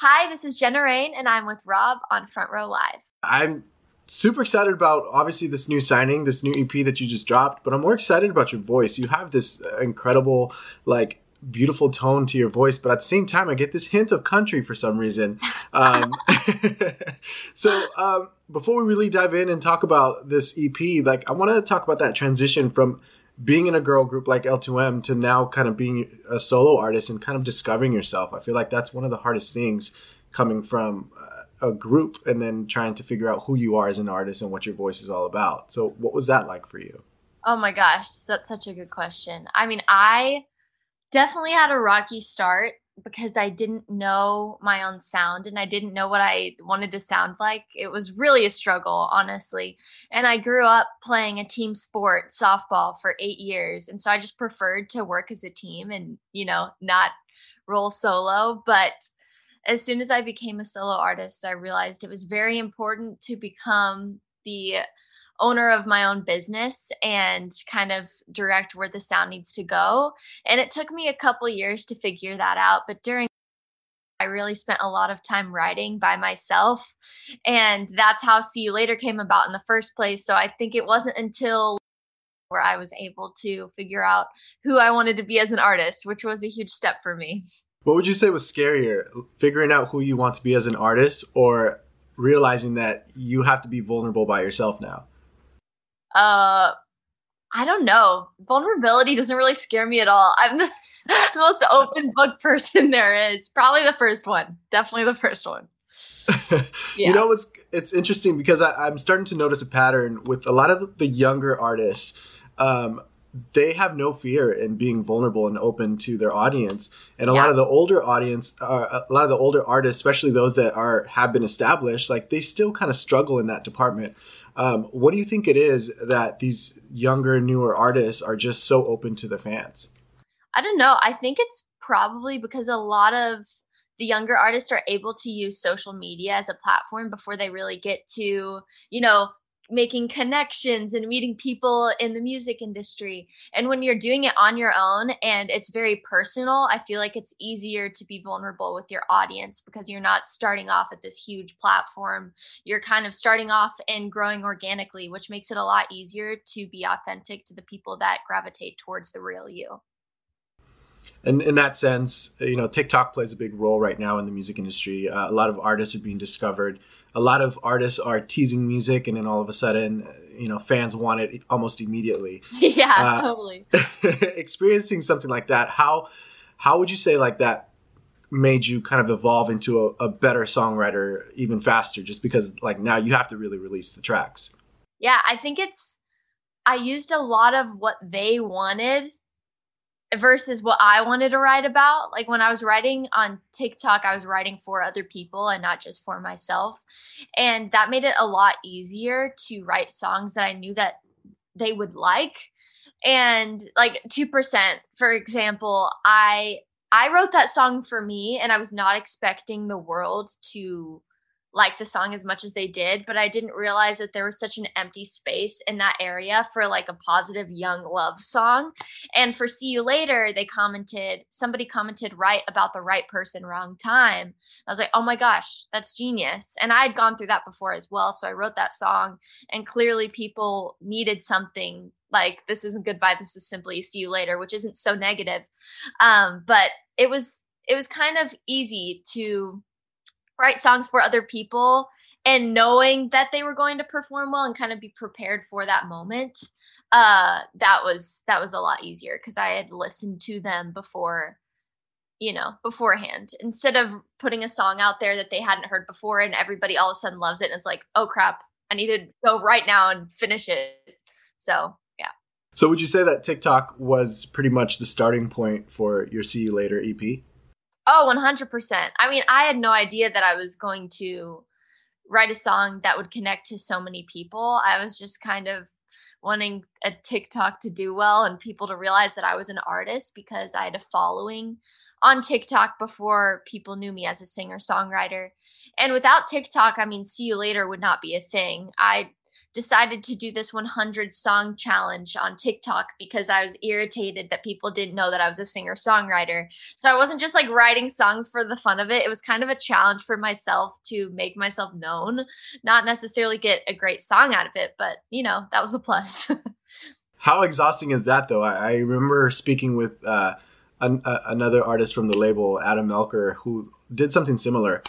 Hi, this is Jenna Raine, and I'm with Rob on Front Row Live. I'm super excited about obviously this new signing, this new EP that you just dropped, but I'm more excited about your voice. You have this incredible, like, beautiful tone to your voice, but at the same time, I get this hint of country for some reason. Um, so, um, before we really dive in and talk about this EP, like, I want to talk about that transition from being in a girl group like L2M to now kind of being a solo artist and kind of discovering yourself. I feel like that's one of the hardest things coming from uh, a group and then trying to figure out who you are as an artist and what your voice is all about. So, what was that like for you? Oh my gosh, that's such a good question. I mean, I definitely had a rocky start because I didn't know my own sound and I didn't know what I wanted to sound like. It was really a struggle, honestly. And I grew up playing a team sport, softball, for eight years. And so I just preferred to work as a team and, you know, not roll solo. But as soon as I became a solo artist, I realized it was very important to become the owner of my own business and kind of direct where the sound needs to go. And it took me a couple years to figure that out, but during I really spent a lot of time writing by myself. And that's how See You Later came about in the first place. So I think it wasn't until where I was able to figure out who I wanted to be as an artist, which was a huge step for me. What would you say was scarier, figuring out who you want to be as an artist or realizing that you have to be vulnerable by yourself now? Uh, I don't know. Vulnerability doesn't really scare me at all. I'm the, the most open book person there is. Probably the first one. Definitely the first one. yeah. You know, it's it's interesting because I, am starting to notice a pattern with a lot of the younger artists. Um, they have no fear in being vulnerable and open to their audience, and a yeah. lot of the older audience, uh, a lot of the older artists, especially those that are have been established, like they still kind of struggle in that department. Um, what do you think it is that these younger, newer artists are just so open to the fans? I don't know. I think it's probably because a lot of the younger artists are able to use social media as a platform before they really get to, you know, making connections and meeting people in the music industry. And when you're doing it on your own and it's very personal, I feel like it's easier to be vulnerable with your audience because you're not starting off at this huge platform. You're kind of starting off and growing organically, which makes it a lot easier to be authentic to the people that gravitate towards the real you. And in that sense, you know, TikTok plays a big role right now in the music industry. Uh, a lot of artists are being discovered a lot of artists are teasing music, and then all of a sudden, you know, fans want it almost immediately. Yeah, uh, totally. experiencing something like that, how how would you say like that made you kind of evolve into a, a better songwriter even faster? Just because like now you have to really release the tracks. Yeah, I think it's I used a lot of what they wanted versus what I wanted to write about. Like when I was writing on TikTok, I was writing for other people and not just for myself. And that made it a lot easier to write songs that I knew that they would like. And like 2%, for example, I I wrote that song for me and I was not expecting the world to like the song as much as they did, but I didn't realize that there was such an empty space in that area for like a positive young love song. And for See You Later, they commented, somebody commented right about the right person, wrong time. I was like, oh my gosh, that's genius. And I had gone through that before as well. So I wrote that song, and clearly people needed something like this isn't goodbye this is simply see you later which isn't so negative um but it was it was kind of easy to write songs for other people and knowing that they were going to perform well and kind of be prepared for that moment uh that was that was a lot easier because i had listened to them before you know beforehand. Instead of putting a song out there that they hadn't heard before and everybody all of a sudden loves it and it's like oh crap i need to go right now and finish it. So yeah. So would you say that tiktok was pretty much the starting point for your see you later ep Oh, 100%. I mean, I had no idea that I was going to write a song that would connect to so many people. I was just kind of wanting a TikTok to do well and people to realize that I was an artist because I had a following on TikTok before people knew me as a singer songwriter. And without TikTok, I mean, See You Later would not be a thing. I decided to do this 100 song challenge on TikTok because I was irritated that people didn't know that I was a singer songwriter. So I wasn't just like writing songs for the fun of it. It was kind of a challenge for myself to make myself known, not necessarily get a great song out of it, but you know, that was a plus. How exhausting is that though? I, I remember speaking with uh, an, uh, another artist from the label, Adam Melchor, who did something similar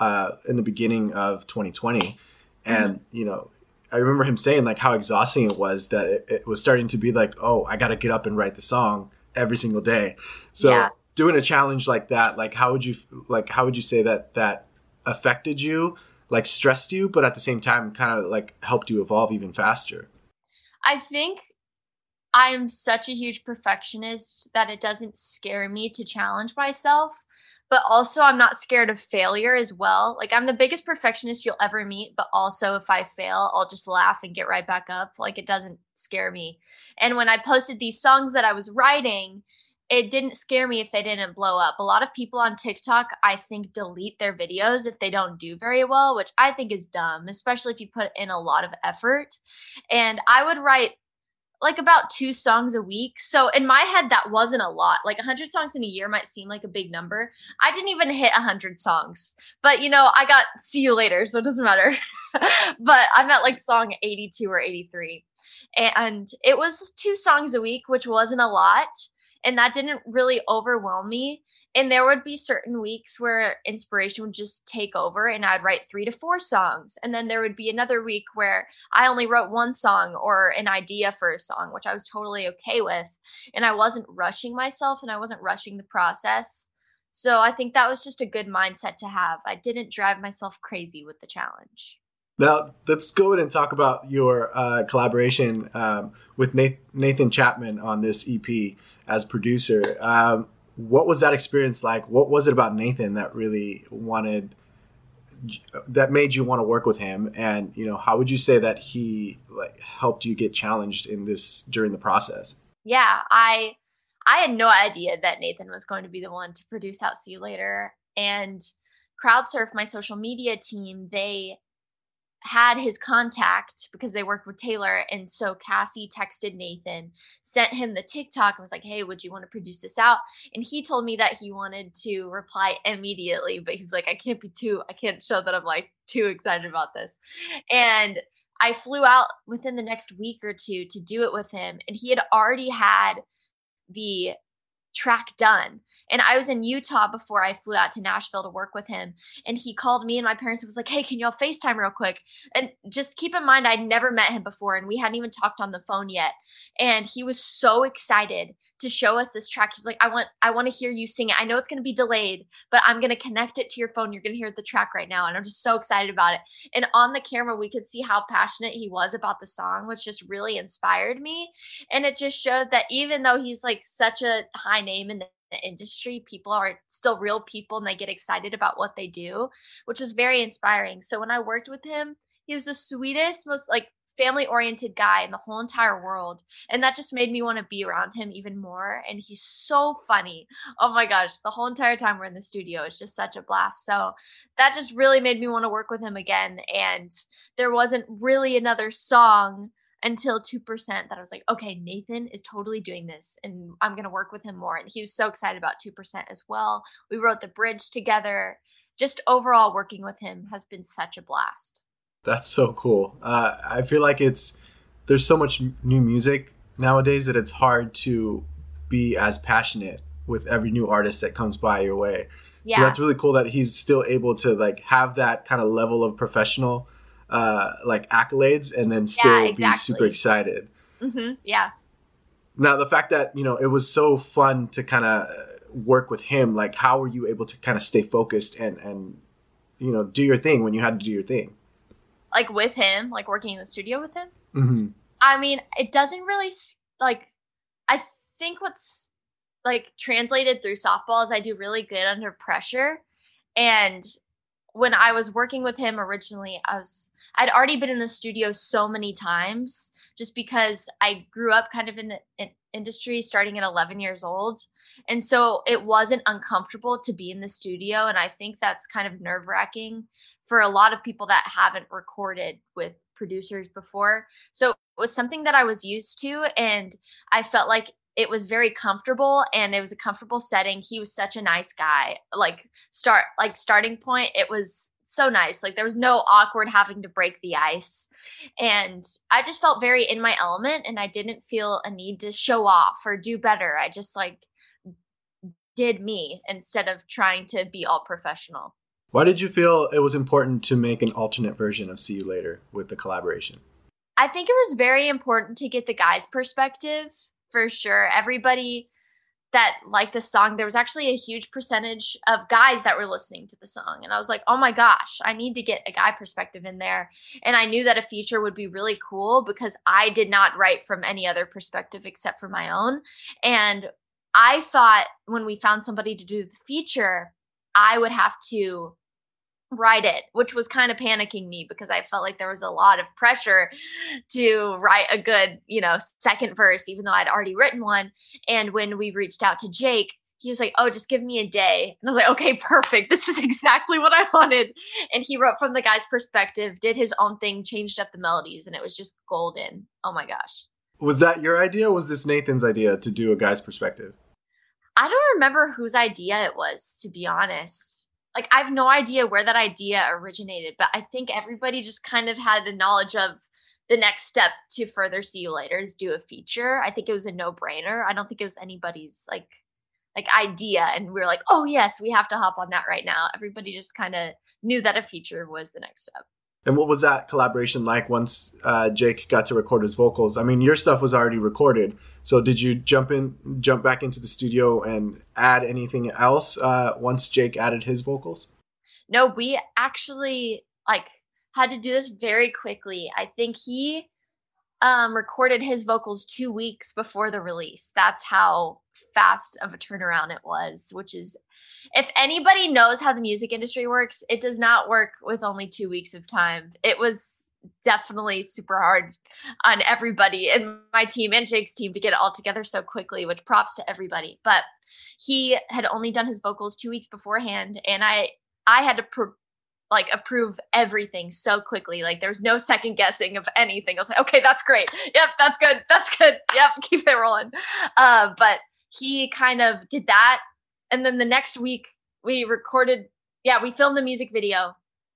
uh, in the beginning of 2020. And, mm-hmm. you know, I remember him saying like how exhausting it was that it, it was starting to be like, oh, I got to get up and write the song every single day. So yeah. doing a challenge like that, like how would you like how would you say that that affected you, like stressed you, but at the same time kind of like helped you evolve even faster? I think I'm such a huge perfectionist that it doesn't scare me to challenge myself but also I'm not scared of failure as well. Like I'm the biggest perfectionist you'll ever meet, but also if I fail, I'll just laugh and get right back up. Like it doesn't scare me. And when I posted these songs that I was writing, it didn't scare me if they didn't blow up. A lot of people on TikTok, I think, delete their videos if they don't do very well, which I think is dumb, especially if you put in a lot of effort. And I would write like about two songs a week. So in my head, that wasn't a lot. Like 100 songs in a year might seem like a big number. I didn't even hit 100 songs, but you know, I got See You Later, so it doesn't matter. but I'm at like song 82 or 83. And it was two songs a week, which wasn't a lot. And that didn't really overwhelm me and there would be certain weeks where inspiration would just take over and I'd write 3 to 4 songs. And then there would be another week where I only wrote one song or an idea for a song which I was totally okay with. And I wasn't rushing myself and I wasn't rushing the process. So I think that was just a good mindset to have. I didn't drive myself crazy with the challenge. Now let's go ahead and talk about your uh, collaboration um, with Nathan Chapman on this EP as producer. Um, what was that experience like? What was it about Nathan that really wanted that made you want to work with him? And you know, how would you say that he like helped you get challenged in this during the process? Yeah, I I had no idea that Nathan was going to be the one to produce out See You Later. And Crowdsurf, my social media team, they had his contact because they worked with Taylor. And so Cassie texted Nathan, sent him the TikTok, and was like, Hey, would you want to produce this out? And he told me that he wanted to reply immediately, but he was like, I can't be too, I can't show that I'm like too excited about this. And I flew out within the next week or two to do it with him. And he had already had the track done. And I was in Utah before I flew out to Nashville to work with him. And he called me and my parents was like, Hey, can y'all FaceTime real quick? And just keep in mind, I'd never met him before and we hadn't even talked on the phone yet. And he was so excited to show us this track. He's like, I want, I want to hear you sing it. I know it's going to be delayed, but I'm going to connect it to your phone. You're going to hear the track right now. And I'm just so excited about it. And on the camera, we could see how passionate he was about the song, which just really inspired me. And it just showed that even though he's like such a high name in the industry people are still real people and they get excited about what they do which is very inspiring so when i worked with him he was the sweetest most like family oriented guy in the whole entire world and that just made me want to be around him even more and he's so funny oh my gosh the whole entire time we're in the studio it's just such a blast so that just really made me want to work with him again and there wasn't really another song until 2% that I was like, okay, Nathan is totally doing this and I'm going to work with him more. And he was so excited about 2% as well. We wrote the bridge together. Just overall, working with him has been such a blast. That's so cool. Uh, I feel like it's there's so much new music nowadays that it's hard to be as passionate with every new artist that comes by your way. Yeah. So that's really cool that he's still able to like have that kind of level of professional uh, like accolades and then still yeah, exactly. be super excited. Mm-hmm. Yeah. Now the fact that you know it was so fun to kind of work with him, like how were you able to kind of stay focused and and you know do your thing when you had to do your thing? Like with him, like working in the studio with him. Mm-hmm. I mean, it doesn't really like. I think what's like translated through softball is I do really good under pressure, and when I was working with him originally, I was I'd already been in the studio so many times just because I grew up kind of in the in industry starting at 11 years old. And so it wasn't uncomfortable to be in the studio. And I think that's kind of nerve wracking for a lot of people that haven't recorded with producers before. So it was something that I was used to and I felt like it was very comfortable and it was a comfortable setting. He was such a nice guy. Like start like starting point, it was so nice. Like there was no awkward having to break the ice. And I just felt very in my element and I didn't feel a need to show off or do better. I just like did me instead of trying to be all professional. Why did you feel it was important to make an alternate version of See You Later with the collaboration? I think it was very important to get the guy's perspective for sure. Everybody that liked the song, there was actually a huge percentage of guys that were listening to the song. And I was like, oh my gosh, I need to get a guy perspective in there. And I knew that a feature would be really cool because I did not write from any other perspective except for my own. And I thought when we found somebody to do the feature, I would have to write it, which was kind of panicking me because I felt like there was a lot of pressure to write a good, you know, second verse, even though I'd already written one. And when we reached out to Jake, he was like, Oh, just give me a day. And I was like, Okay, perfect. This is exactly what I wanted. And he wrote from the guy's perspective, did his own thing, changed up the melodies, and it was just golden. Oh my gosh. Was that your idea? was this Nathan's idea to do a guy's perspective? I don't remember whose idea it was, to be honest. Like, I have no idea where that idea originated, but I think everybody just kind of had a knowledge of the next step to further see you later is do a feature. I think it was a no brainer. I don't think it was anybody's like like idea and we were like oh yes we have to hop on that right now everybody just kind of knew that a feature was the next step and what was that collaboration like once uh, jake got to record his vocals i mean your stuff was already recorded so did you jump in, jump back into the studio and add anything else uh, once Jake added his vocals? No, we actually like had to do this very quickly. I think he um, recorded his vocals two weeks before the release. That's how fast of a turnaround it was, which is if anybody knows how the music industry works, it does not work with only two weeks of time. It was definitely super hard on everybody in my team and Jake's team to get it all together so quickly, which props to everybody. But he had only done his vocals two weeks beforehand, and I I had to like approve everything so quickly. Like there was no second guessing of anything. I was like, okay, that's great. Yep, that's good. That's good. Yep, keep it rolling. Uh, but he kind of did that, and then the next week we recorded. Yeah, we filmed the music video,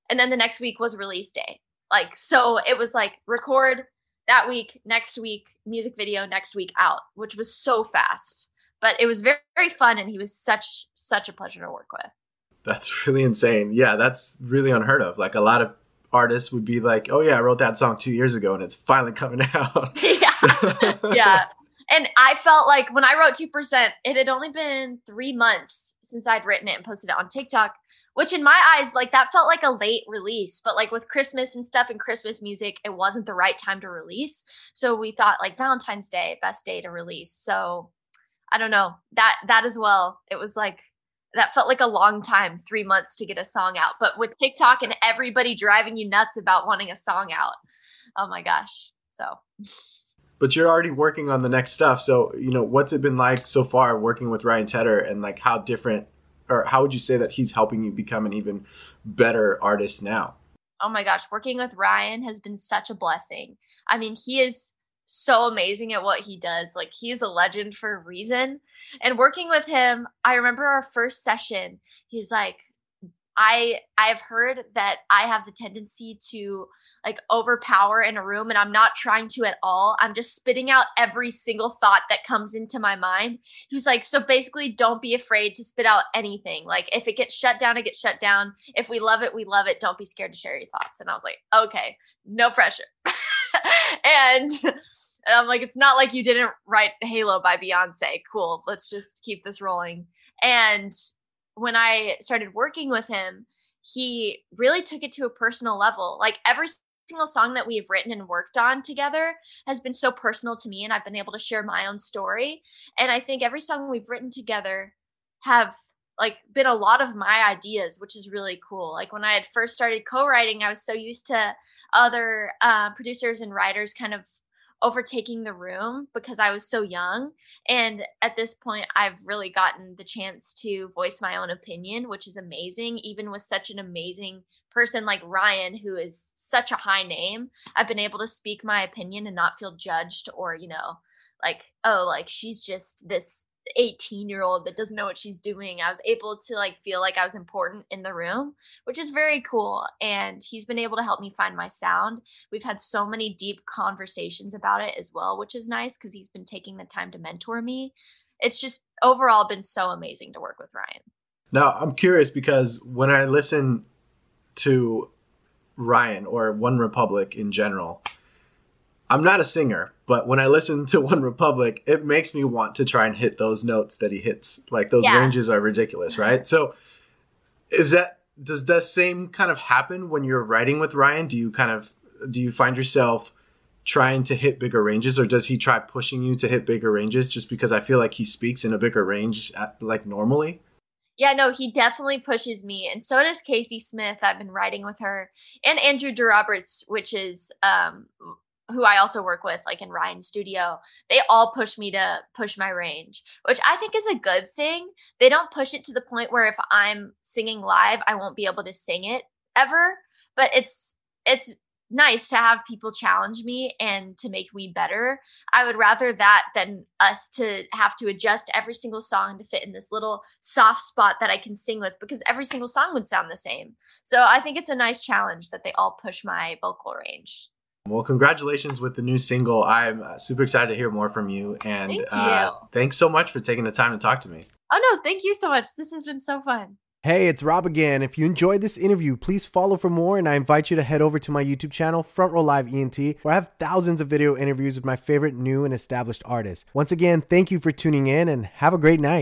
and then the next week was release day like, so it was like record that week, next week, music video, next week out, which was so fast. But it was very, very fun, and he was such, such a pleasure to work with. That's really insane. Yeah, that's really unheard of. Like, a lot of artists would be like, oh, yeah, I wrote that song two years ago, and it's finally coming out. yeah. yeah. And I felt like when I wrote 2%, it had only been three months since I'd written it and posted it on TikTok which in my eyes like that felt like a late release. But like with christmas and stuff and christmas music it wasn't the right time to release. So we thought like valentine's day best day to release. So i don't know. That that as well it was like that felt like a long time three months to get a song out. But with tiktok and everybody driving you nuts about wanting a song out oh my gosh. So but you're already working on the next stuff so you know what's it been like so far working with ryan tedder and like how different or how would you say that he's helping you become an even better artist now? Oh my gosh, working with Ryan has been such a blessing. I mean, he is so amazing at what he does. Like he's a legend for a reason. And working with him, I remember our first session, he's like, I I've heard that I have the tendency to like overpower in a room and I'm not trying to at all. I'm just spitting out every single thought that comes into my mind. He's like, so basically don't be afraid to spit out anything. Like if it gets shut down, it gets shut down. If we love it, we love it. Don't be scared to share your thoughts. And I was like, okay, no pressure. and I'm like, it's not like you didn't write Halo by Beyonce. Cool. Let's just keep this rolling. And when I started working with him, he really took it to a personal level. Like every single song that we've written and worked on together has been so personal to me and I've been able to share my own story. And I think every song we've written together have like been a lot of my ideas, which is really cool. Like when I had first started co-writing, I was so used to other uh, producers and writers kind of overtaking the room because I was so young. And at this point, I've really gotten the chance to voice my own opinion, which is amazing, even with such an amazing person like Ryan, who is such a high name. I've been able to speak my opinion and not feel judged or, you know, like, oh, like she's just this 18 year old that doesn't know what she's doing. I was able to like feel like I was important in the room, which is very cool. And he's been able to help me find my sound. We've had so many deep conversations about it as well, which is nice because he's been taking the time to mentor me. It's just overall been so amazing to work with Ryan. Now, I'm curious because when I listen to Ryan or One Republic in general, I'm not a singer, but when I listen to One Republic, it makes me want to try and hit those notes that he hits. Like those yeah. ranges are ridiculous, right? So is that does that same kind of happen when you're writing with Ryan? Do you kind of do you find yourself trying to hit bigger ranges or does he try pushing you to hit bigger ranges just because I feel like he speaks in a bigger range at, like normally? Yeah, no, he definitely pushes me, and so does Casey Smith. I've been writing with her, and Andrew DeRoberts, which is um, who I also work with, like in Ryan's studio, they all push me to push my range, which I think is a good thing. They don't push it to the point where if I'm singing live, I won't be able to sing it ever. But it's it's nice to have people challenge me and to make me better. I would rather that than us to have to adjust every single song to fit in this little soft spot that I can sing with because every single song would sound the same. So I think it's a nice challenge that they all push my vocal range. Well, congratulations with the new single. I'm uh, super excited to hear more from you. And Thank uh, thanks so much for taking the time to talk to me. Oh, no, thank you so much. This has been so fun. Hey, it's Rob again. If you enjoyed this interview, please follow for more, and I invite you to head over to my YouTube channel, Front Row Live ENT, where I have thousands of video interviews with my favorite new and established artists. Once again, thank you for tuning in, and have a great night.